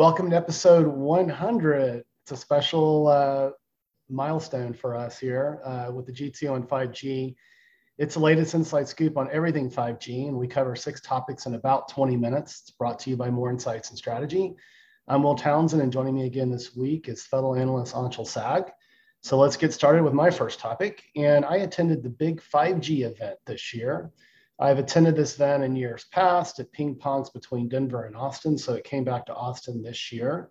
Welcome to episode 100. It's a special uh, milestone for us here uh, with the G2 on 5G. It's the latest insight scoop on everything 5G, and we cover six topics in about 20 minutes. It's brought to you by Moor Insights and Strategy. I'm Will Townsend, and joining me again this week is fellow analyst Anshel Sag. So let's get started with my first topic. And I attended the big 5G event this year. I've attended this event in years past. It ping pongs between Denver and Austin, so it came back to Austin this year.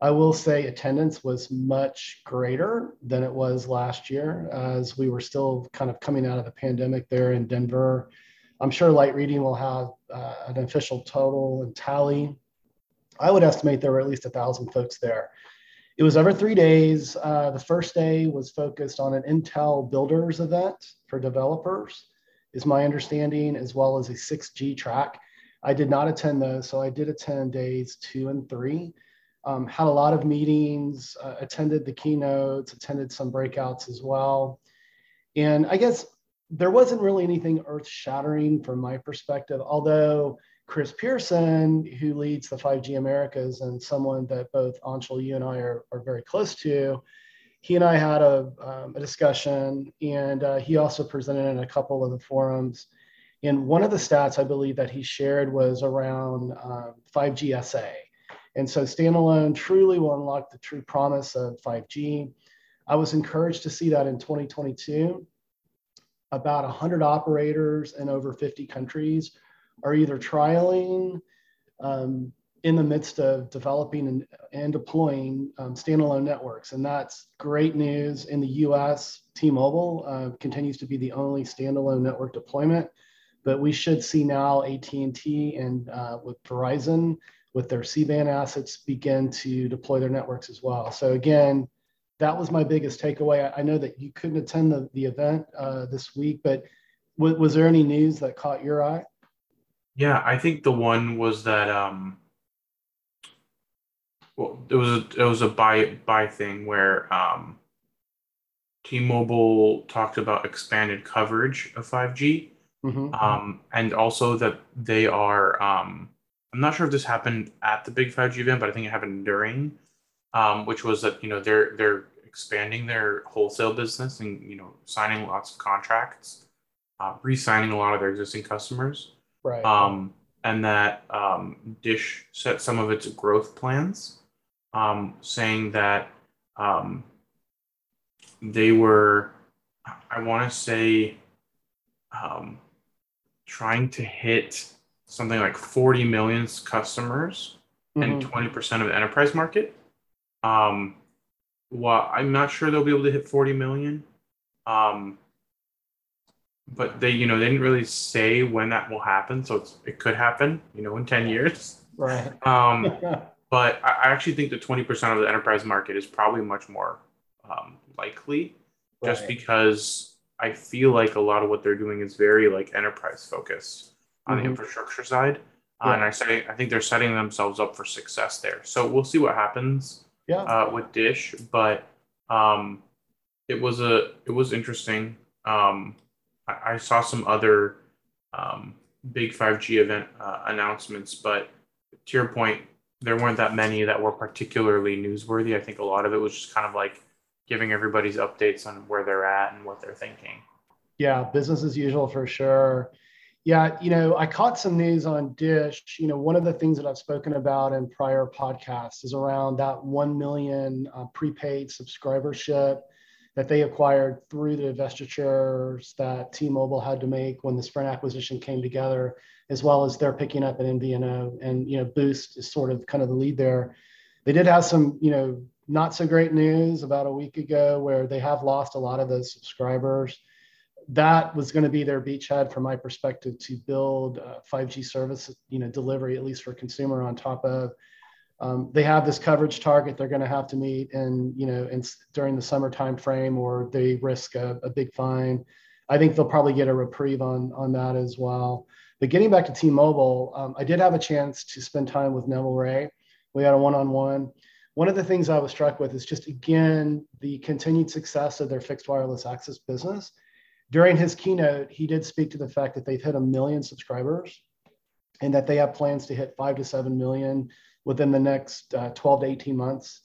I will say attendance was much greater than it was last year, as we were still kind of coming out of the pandemic there in Denver. I'm sure Light Reading will have uh, an official total and tally. I would estimate there were at least a thousand folks there. It was over three days. Uh, the first day was focused on an Intel Builders event for developers, is my understanding, as well as a 6G track. I did not attend those, so I did attend days two and three. Um, had a lot of meetings, uh, attended the keynotes, attended some breakouts as well. And I guess there wasn't really anything earth shattering from my perspective, although Chris Pearson, who leads the 5G Americas and someone that both Anshel, you and I are, are very close to, he and I had a, um, a discussion and uh, he also presented in a couple of the forums. And one of the stats I believe that he shared was around um, 5G SA. And so standalone truly will unlock the true promise of 5G. I was encouraged to see that in 2022. About 100 operators in over 50 countries are either trialing um, in the midst of developing and, and deploying um, standalone networks. And that's great news. In the US, T Mobile uh, continues to be the only standalone network deployment. But we should see now AT&T and uh, with Verizon with their C-band assets begin to deploy their networks as well. So again, that was my biggest takeaway. I, I know that you couldn't attend the, the event uh, this week, but w- was there any news that caught your eye? Yeah, I think the one was that um well it was a it was a buy buy thing where um T-Mobile talked about expanded coverage of 5G. Mm-hmm. Um, and also that they are um, I'm not sure if this happened at the big 5G event, but I think it happened during, um, which was that you know they're they're expanding their wholesale business and you know signing lots of contracts, uh, re-signing a lot of their existing customers. Right. Um, and that um, Dish set some of its growth plans, um, saying that um, they were, I want to say, um, trying to hit something like 40 million customers mm-hmm. and 20% of the enterprise market. Um, well, I'm not sure they'll be able to hit 40 million. Um, but they, you know, they didn't really say when that will happen. So it could happen, you know, in 10 years. Right. Um, but I, actually think that 20% of the enterprise market is probably much more um, likely right. just because I feel like a lot of what they're doing is very like enterprise focused on mm-hmm. the infrastructure side. Uh, And I say I think they're setting themselves up for success there. So we'll see what happens yeah. uh, with Dish, but um, it was a it was interesting. Um, I, I, saw some other um, big 5G event uh, announcements, but to your point, there weren't that many that were particularly newsworthy. I think a lot of it was just kind of like giving everybody's updates on where they're at and what they're thinking. Yeah, business as usual for sure. Yeah, you know, I caught some news on Dish. You know, one of the things that I've spoken about in prior podcasts is around that 1 million uh, prepaid subscribership that they acquired through the divestitures that T-Mobile had to make when the Sprint acquisition came together, as well as they're picking up an MVNO. And, you know, Boost is sort of kind of the lead there. They did have some, you know, not so great news about a week ago where they have lost a lot of those subscribers that was going to be their beachhead from my perspective to build 5G service, you know, delivery at least for consumer on top of. Um, they have this coverage target they're going to have to meet, and you know, in, during the summer time frame, or they risk a, a big fine. I think they'll probably get a reprieve on on that as well. But getting back to T-Mobile, um, I did have a chance to spend time with Neville Ray. We had a one-on-one. One of the things I was struck with is just again the continued success of their fixed wireless access business during his keynote, he did speak to the fact that they've hit a million subscribers and that they have plans to hit five to seven million within the next uh, 12 to 18 months.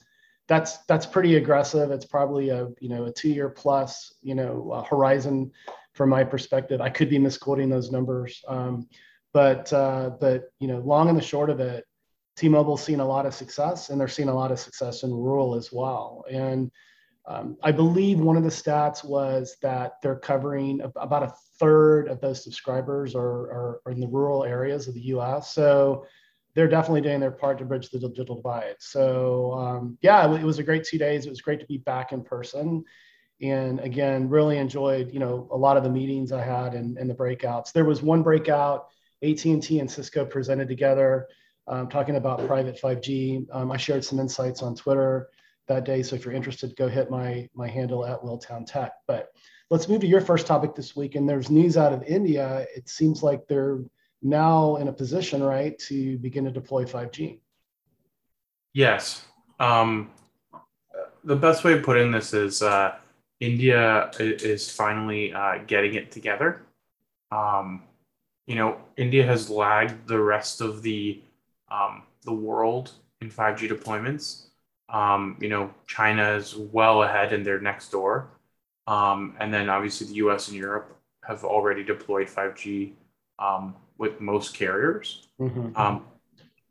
That's that's pretty aggressive. It's probably a you know a two year plus you know horizon from my perspective. I could be misquoting those numbers, um, but uh, but you know long and the short of it, T-Mobile's seen a lot of success, and they're seeing a lot of success in rural as well. And um, I believe one of the stats was that they're covering about a third of those subscribers are, are, are in the rural areas of the U.S. So they're definitely doing their part to bridge the digital divide. So um, yeah, it was a great two days. It was great to be back in person, and again, really enjoyed you know a lot of the meetings I had and, and the breakouts. There was one breakout, AT&T and Cisco presented together, um, talking about private 5G. Um, I shared some insights on Twitter that day. So if you're interested, go hit my my handle at Willtown Tech. But let's move to your first topic this week. And there's news out of India. It seems like they're now in a position, right, to begin to deploy 5G. Yes. Um, the best way of putting this is uh, India is finally uh, getting it together. Um, you know, India has lagged the rest of the um, the world in 5G deployments. Um, you know, China is well ahead and they're next door. Um, and then obviously the US and Europe have already deployed 5G um, with most carriers. Mm-hmm. Um,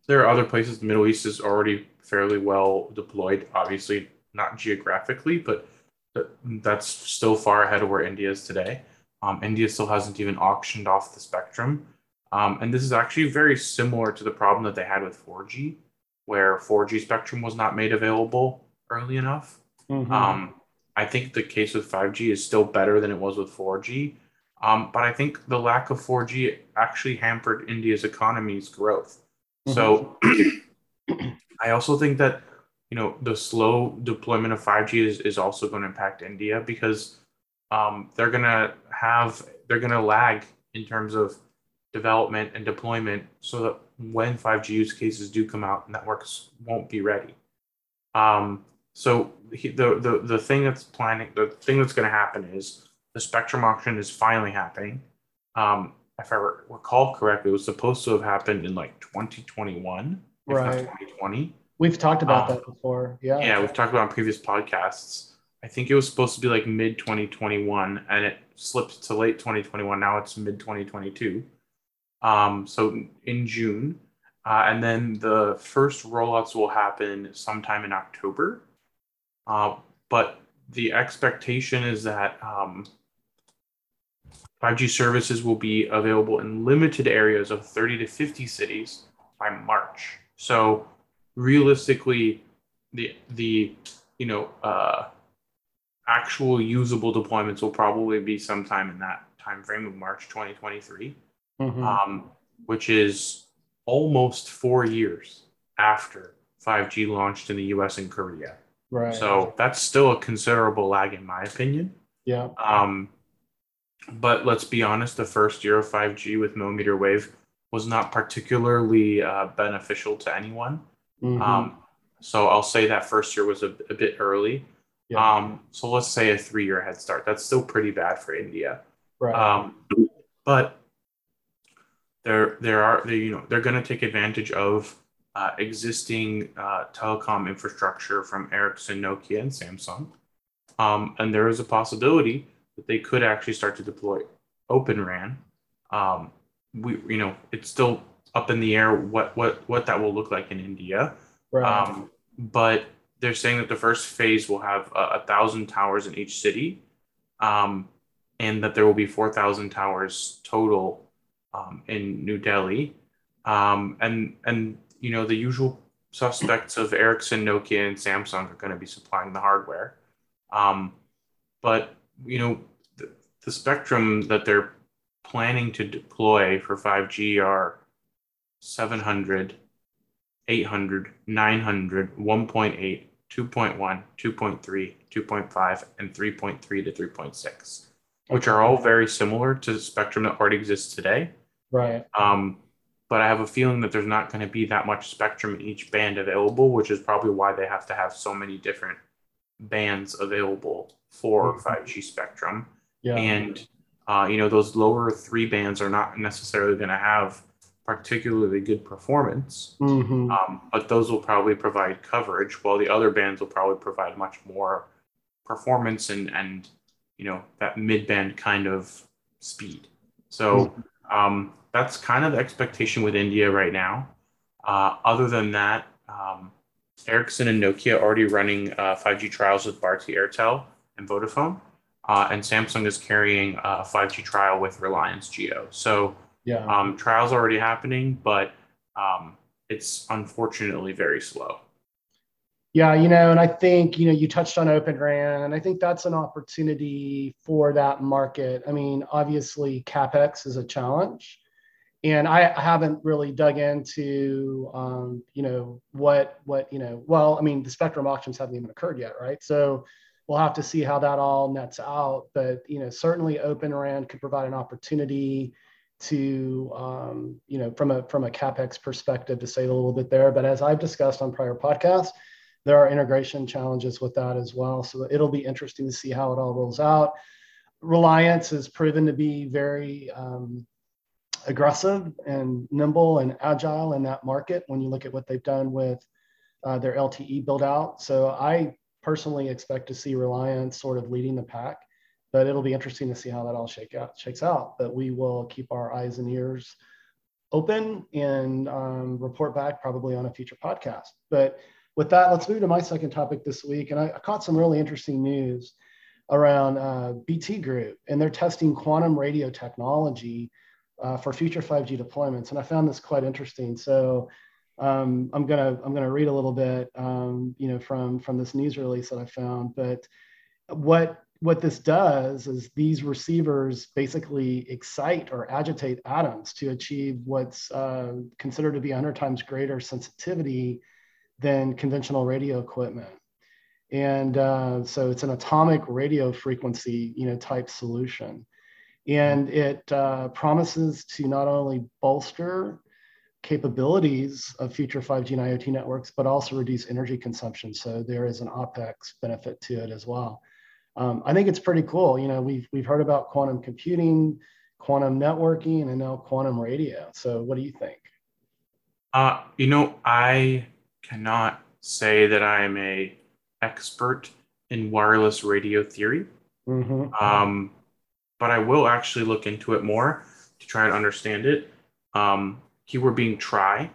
there are other places, the Middle East is already fairly well deployed, obviously not geographically, but that's still far ahead of where India is today. Um, India still hasn't even auctioned off the spectrum. Um, and this is actually very similar to the problem that they had with 4G where 4G spectrum was not made available early enough. Mm-hmm. Um, I think the case with 5G is still better than it was with 4G. Um, but I think the lack of 4G actually hampered India's economy's growth. Mm-hmm. So I also think that you know the slow deployment of 5G is, is also going to impact India because um, they're going to have they're going to lag in terms of development and deployment so that when 5G use cases do come out, networks won't be ready. Um, so the, the the thing that's planning, the thing that's going to happen is the spectrum auction is finally happening. Um, if I recall correctly, it was supposed to have happened in like 2021, right. 2020. We've talked about um, that before. Yeah. Yeah, we've talked about previous podcasts. I think it was supposed to be like mid 2021 and it slipped to late 2021. Now it's mid 2022 um, so in June. Uh, and then the first rollouts will happen sometime in October. Uh, but the expectation is that um, 5G services will be available in limited areas of 30 to 50 cities by March. So realistically, the the you know uh, actual usable deployments will probably be sometime in that time frame of March 2023 mm-hmm. um, which is almost four years after 5G launched in the US and Korea. Right. So that's still a considerable lag, in my opinion. Yeah. Um, but let's be honest, the first year of 5G with millimeter wave was not particularly uh, beneficial to anyone. Mm-hmm. Um, so I'll say that first year was a, a bit early. Yeah. Um, so let's say a three year head start. That's still pretty bad for India. Right. Um, but there there are they, you know they're going to take advantage of uh, existing uh, telecom infrastructure from Ericsson, Nokia, and Samsung, um, and there is a possibility that they could actually start to deploy Open RAN. Um, we you know it's still up in the air what what what that will look like in India, right. um, but they're saying that the first phase will have a, a thousand towers in each city, um, and that there will be four thousand towers total um, in New Delhi, um, and and you know the usual suspects of Ericsson, Nokia, and Samsung are going to be supplying the hardware. Um, but you know the, the spectrum that they're planning to deploy for 5G are 700, 800, 900, 1.8, 2.1, 2.3, 2.5, and 3.3 to 3.6, which are all very similar to the spectrum that already exists today. Right. Um, but I have a feeling that there's not going to be that much spectrum in each band available, which is probably why they have to have so many different bands available for mm-hmm. 5G spectrum. Yeah. And uh, you know those lower three bands are not necessarily going to have particularly good performance. Mhm. Um, but those will probably provide coverage, while the other bands will probably provide much more performance and and you know that mid band kind of speed. So um, that's kind of the expectation with India right now. Uh, other than that, um, Ericsson and Nokia already running uh, 5G trials with Bharti Airtel and Vodafone, uh, and Samsung is carrying a 5G trial with Reliance Jio. So Yeah. um, trials already happening, but um, it's unfortunately very slow. Yeah, you know, and I think, you know, you touched on Open RAN, and I think that's an opportunity for that market. I mean, obviously, CapEx is a challenge. And I haven't really dug into, um, you know, what, what, you know, well, I mean, the spectrum auctions haven't even occurred yet, right? So we'll have to see how that all nets out. But, you know, certainly Open RAN could provide an opportunity to, um, you know, from a, from a CapEx perspective to save a little bit there. But as I've discussed on prior podcasts, there are integration challenges with that as well. So it'll be interesting to see how it all rolls out. Reliance has proven to be very um, aggressive and nimble and agile in that market when you look at what they've done with uh, their LTE build out. So I personally expect to see Reliance sort of leading the pack, but it'll be interesting to see how that all shake out, shakes out. But we will keep our eyes and ears open and um, report back probably on a future podcast. But with that, let's move to my second topic this week. And I, I caught some really interesting news around uh, BT Group, and they're testing quantum radio technology uh, for future 5G deployments. And I found this quite interesting. So um, I'm gonna I'm gonna read a little bit, um, you know, from from this news release that I found. But what what this does is these receivers basically excite or agitate atoms to achieve what's uh, considered to be 100 times greater sensitivity than conventional radio equipment. And uh, so it's an atomic radio frequency, you know, type solution. And it uh, promises to not only bolster capabilities of future 5G and IoT networks, but also reduce energy consumption. So there is an OPEX benefit to it as well. Um, I think it's pretty cool. You know, we've, we've heard about quantum computing, quantum networking, and now quantum radio. So what do you think? Uh, you know, I cannot say that I am a expert in wireless radio theory. Mm-hmm. Um, but I will actually look into it more to try and understand it. Um, keyword being try.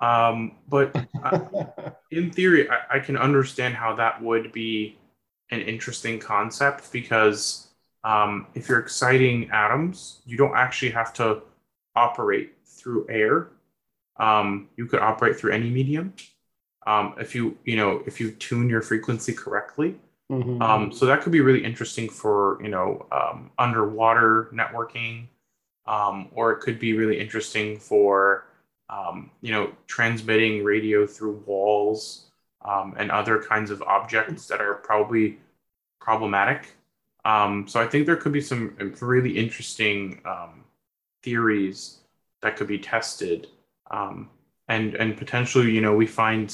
Um, but uh, in theory, I, I, can understand how that would be an interesting concept because um, if you're exciting atoms, you don't actually have to operate through air. Um, you could operate through any medium um, if you you know if you tune your frequency correctly. Mm-hmm. Um, so that could be really interesting for you know um, underwater networking, um, or it could be really interesting for um, you know transmitting radio through walls um, and other kinds of objects that are probably problematic. Um, so I think there could be some really interesting theories that could be tested, and and potentially you know we find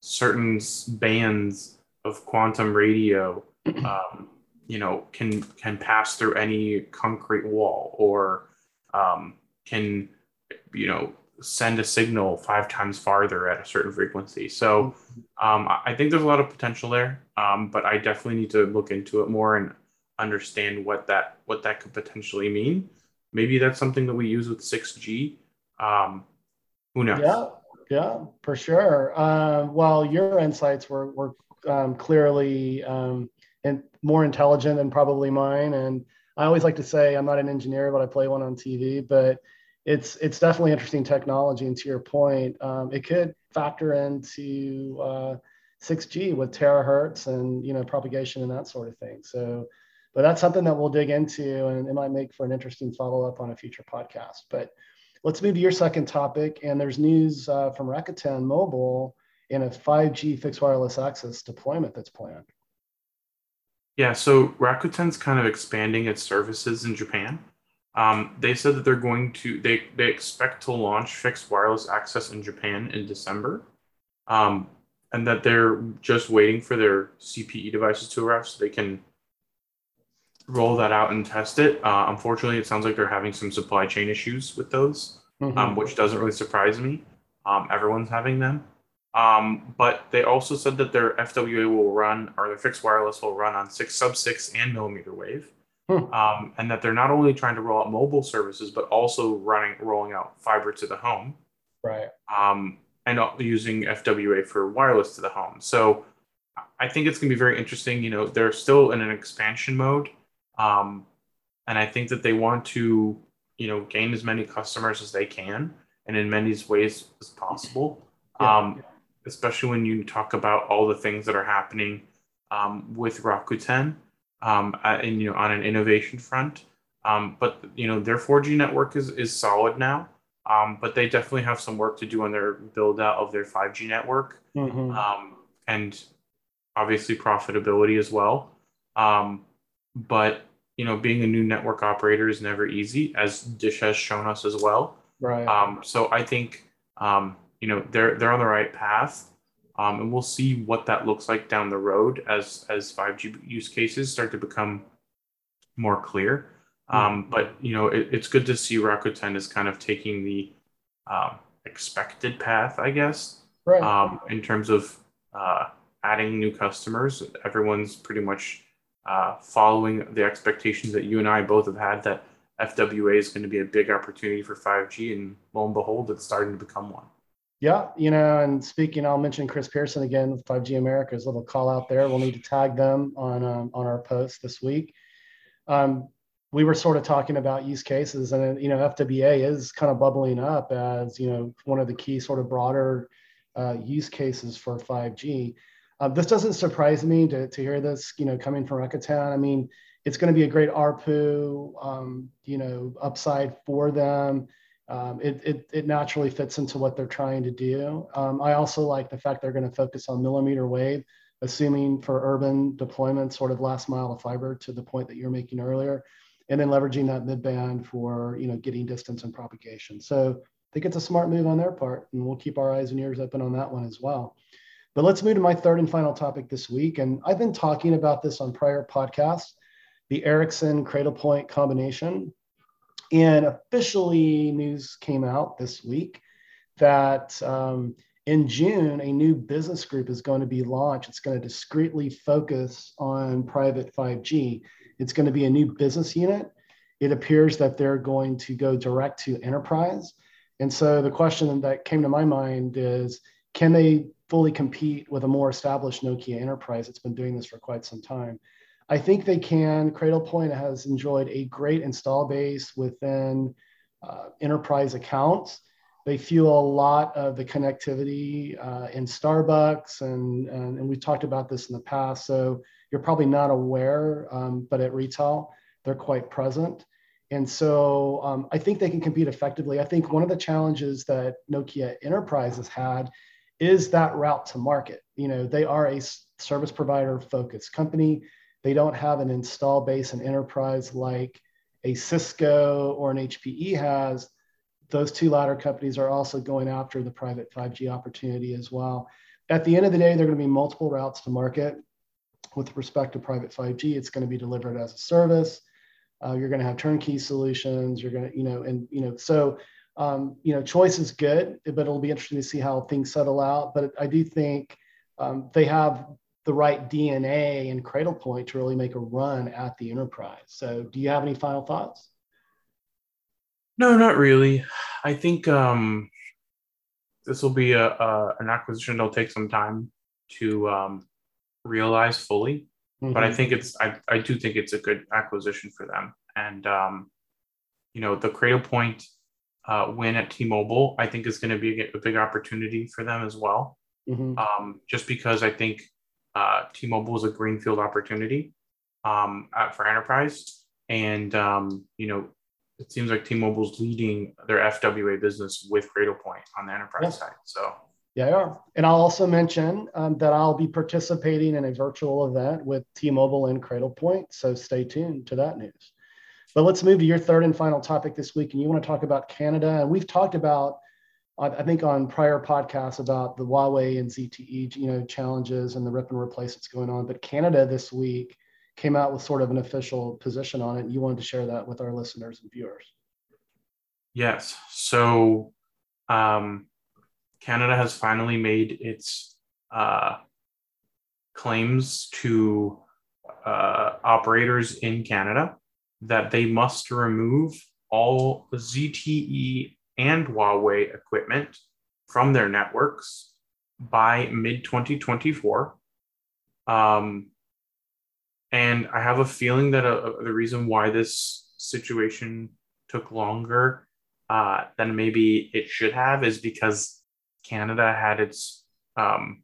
certain bands of quantum radio, um, you know, can can pass through any concrete wall or um, can, you know, send a signal five times farther at a certain frequency. So um, I think there's a lot of potential there, um, but I definitely need to look into it more and understand what that what that could potentially mean. Maybe that's something that we use with 6G. Um, who knows? Yeah, yeah, for sure. Uh, well, your insights were were um, clearly um, and more intelligent than probably mine. And I always like to say I'm not an engineer, but I play one on TV. But it's it's definitely interesting technology. And to your point, um, it could factor into uh, 6G with terahertz and you know propagation and that sort of thing. So, but that's something that we'll dig into, and it might make for an interesting follow up on a future podcast. But let's move to your second topic. And there's news uh, from Rakuten Mobile in a 5G fixed wireless access deployment that's planned. Yeah, so Rakuten's kind of expanding its services in Japan. Um, they said that they're going to they they expect to launch fixed wireless access in Japan in December, um, and that they're just waiting for their CPE devices to arrive so they can roll that out and test it. Uh, unfortunately, it sounds like they're having some supply chain issues with those. mm-hmm. um, which doesn't really surprise me. Um, everyone's having them. Um, but they also said that their FWA will run, or their fixed wireless will run on six sub six and millimeter wave. Hmm. Um, and that they're not only trying to roll out mobile services, but also running rolling out fiber to the home. Right. Um, and using FWA for wireless to the home. So I think it's going to be very interesting. You know, they're still in an expansion mode. Um, and I think that they want to, you know, gain as many customers as they can and in many ways as possible. Yeah. Um, especially when you talk about all the things that are happening um, with Rakuten um, and you know on an innovation front. Um, but you know their 4G network is is solid now, um, but they definitely have some work to do on their build out of their 5G network, mm-hmm. um, and obviously profitability as well. Um, but you know, being a new network operator is never easy, as Dish has shown us as well. Right. Um, so I think um, you know they're they're on the right path. Um, and we'll see what that looks like down the road as as 5G use cases start to become more clear. Um, mm-hmm. but you know, it, it's good to see Rakuten is kind of taking the um, expected path, I guess, right. um, in terms of uh, adding new customers. Everyone's pretty much uh, following the expectations that you and I both have had that FWA is going to be a big opportunity for 5G, and lo and behold, it's starting to become one. Yeah, you know, and speaking, I'll mention Chris Pearson again with 5G America's little call out there. We'll need to tag them on um, on our post this week. Um, we were sort of talking about use cases, and you know, FWA is kind of bubbling up as you know one of the key sort of broader uh, use cases for 5G. Uh, this doesn't surprise me to, to hear this, you know, coming from Rakuten. I mean, it's going to be a great ARPU, um, you know, upside for them um, it, it, it, naturally fits into what they're trying to do. Um, I also like the fact they're going to focus on millimeter wave, assuming for urban deployment, sort of last mile of fiber to the point that you're making earlier, and then leveraging that midband for you know getting distance and propagation. So I think it's a smart move on their part, and we'll keep our eyes and ears open on that one as well. But let's move to my third and final topic this week, and I've been talking about this on prior podcasts, the Ericsson Cradlepoint combination and officially, news came out this week that um, in June, a new business group is going to be launched. It's going to discreetly focus on private 5G. It's going to be a new business unit. It appears that they're going to go direct to enterprise. And so the question that came to my mind is can they fully compete with a more established Nokia enterprise that's been doing this for quite some time? I think they can. Cradlepoint has enjoyed a great install base within uh, enterprise accounts. They fuel a lot of the connectivity uh, in Starbucks, and, and, and, we've talked about this in the past. So you're probably not aware, um, but at retail, they're quite present. And so um, I think they can compete effectively. I think one of the challenges that Nokia Enterprise has had is that route to market. You know, they are a service provider focused company they don't have an install base and enterprise like a Cisco or an HPE has. Those two latter companies are also going after the private 5G opportunity as well. At the end of the day, there are going to be multiple routes to market with respect to private 5G. It's going to be delivered as a service. Uh, you're going to have turnkey solutions. You're going to, you know, and you know, so um, you know, choice is good, but it'll be interesting to see how things settle out. But I do think um, they have the right DNA and Cradlepoint to really make a run at the enterprise. So, do you have any final thoughts? No, not really. I think um, this will be a, a, an acquisition that'll take some time to um, realize fully. Mm-hmm. But I mm-hmm. think it's I, I do think it's a good acquisition for them. And um, you know, the Cradlepoint uh, win at T-Mobile, I think is going to be a big opportunity for them as well. Mm-hmm. Um, just because I think uh, T-Mobile is a greenfield opportunity um, for enterprise, and um, you know it seems like T-Mobile's leading their FWA business with Cradlepoint on the enterprise yes. side. So yeah, yeah, and I'll also mention um, that I'll be participating in a virtual event with T-Mobile and Cradlepoint. So stay tuned to that news. But let's move to your third and final topic this week, and you want to talk about Canada. And we've talked about I think on prior podcasts about the Huawei and ZTE, you know, challenges and the rip and replace that's going on. But Canada this week came out with sort of an official position on it. You wanted to share that with our listeners and viewers. Yes. So um, Canada has finally made its uh, claims to uh, operators in Canada that they must remove all ZTE and Huawei equipment from their networks by mid 2024. Um, and I have a feeling that uh, the reason why this situation took longer uh, than maybe it should have is because Canada had its, um,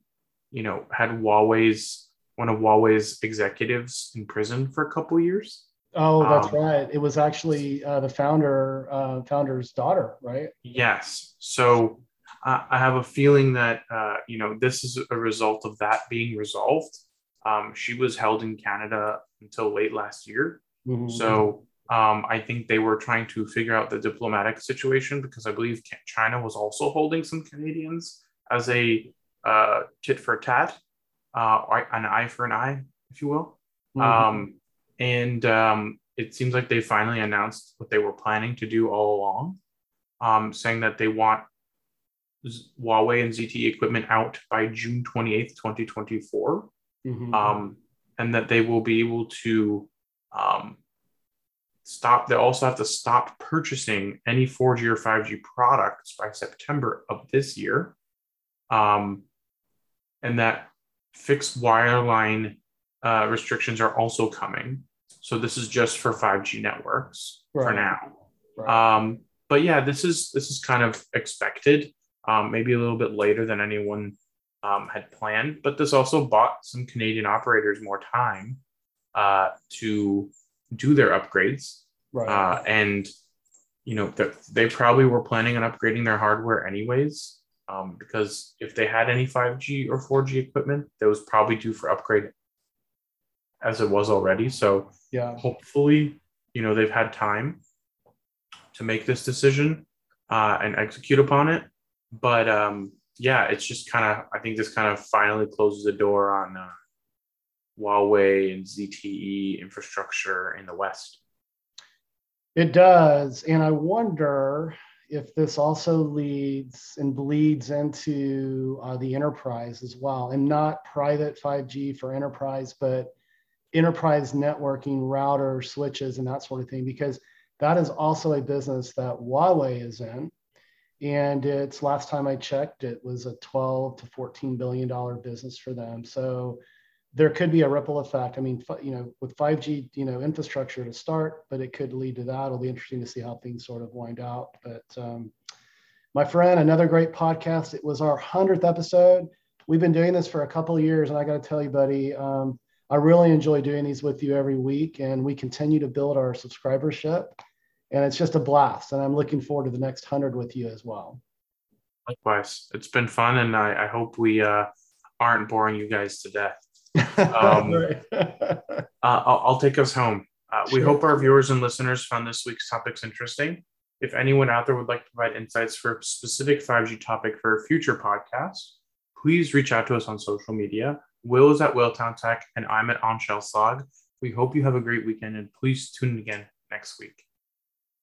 you know, had Huawei's one of Huawei's executives in prison for a couple years. Oh, that's um, right. It was actually uh, the founder, uh, founder's daughter, right? Yes. So uh, I have a feeling that uh, you know this is a result of that being resolved. Um, she was held in Canada until late last year. Mm-hmm. So um, I think they were trying to figure out the diplomatic situation because I believe China was also holding some Canadians as a uh, tit for tat, uh, an eye for an eye, if you will. Mm-hmm. And um, it seems like they finally announced what they were planning to do all along, um, saying that they want Huawei and ZTE equipment out by June 28th, 2024, mm-hmm. um, and that they will be able to um, stop. They also have to stop purchasing any 4G or 5G products by September of this year, um, and that fixed wireline uh, restrictions are also coming. So this is just for 5G networks right. for now. Right. Um, but yeah, this is this is kind of expected. Um, maybe a little bit later than anyone um, had planned, but this also bought some Canadian operators more time uh, to do their upgrades. Right. Uh, and you know they probably were planning on upgrading their hardware anyways, um, because if they had any 5G or 4G equipment, that was probably due for upgrade as it was already. So yeah, hopefully, you know, they've had time to make this decision uh, and execute upon it. But um, yeah, it's just kind of I think this kind of finally closes the door on uh, Huawei and ZTE infrastructure in the West. It does, and I wonder if this also leads and bleeds into uh, the enterprise as well, and not private 5G for enterprise, but enterprise networking, router, switches, and that sort of thing, because that is also a business that Huawei is in. And it's last time I checked, it was a 12 to 14 billion dollar business for them. So there could be a ripple effect. I mean, you know, with 5G, you know, infrastructure to start, but it could lead to that. It'll be interesting to see how things sort of wind out. But um, my friend, another great podcast. It was our hundredth episode. We've been doing this for a couple of years, and I got to tell you, buddy, um, I really enjoy doing these with you every week, and we continue to build our subscribership. And it's just a blast. And I'm looking forward to the next hundred with you as well. Likewise, it's been fun, and I, I hope we uh, aren't boring you guys to death. Um, uh, I'll, I'll, take us home. Uh, we hope our viewers and listeners found this week's topics interesting. If anyone out there would like to provide insights for a specific 5G topic for a future podcast, please reach out to us on social media Will is at Willtown Tech, and I'm at Anshel Sag. We hope you have a great weekend, and please tune in again next week.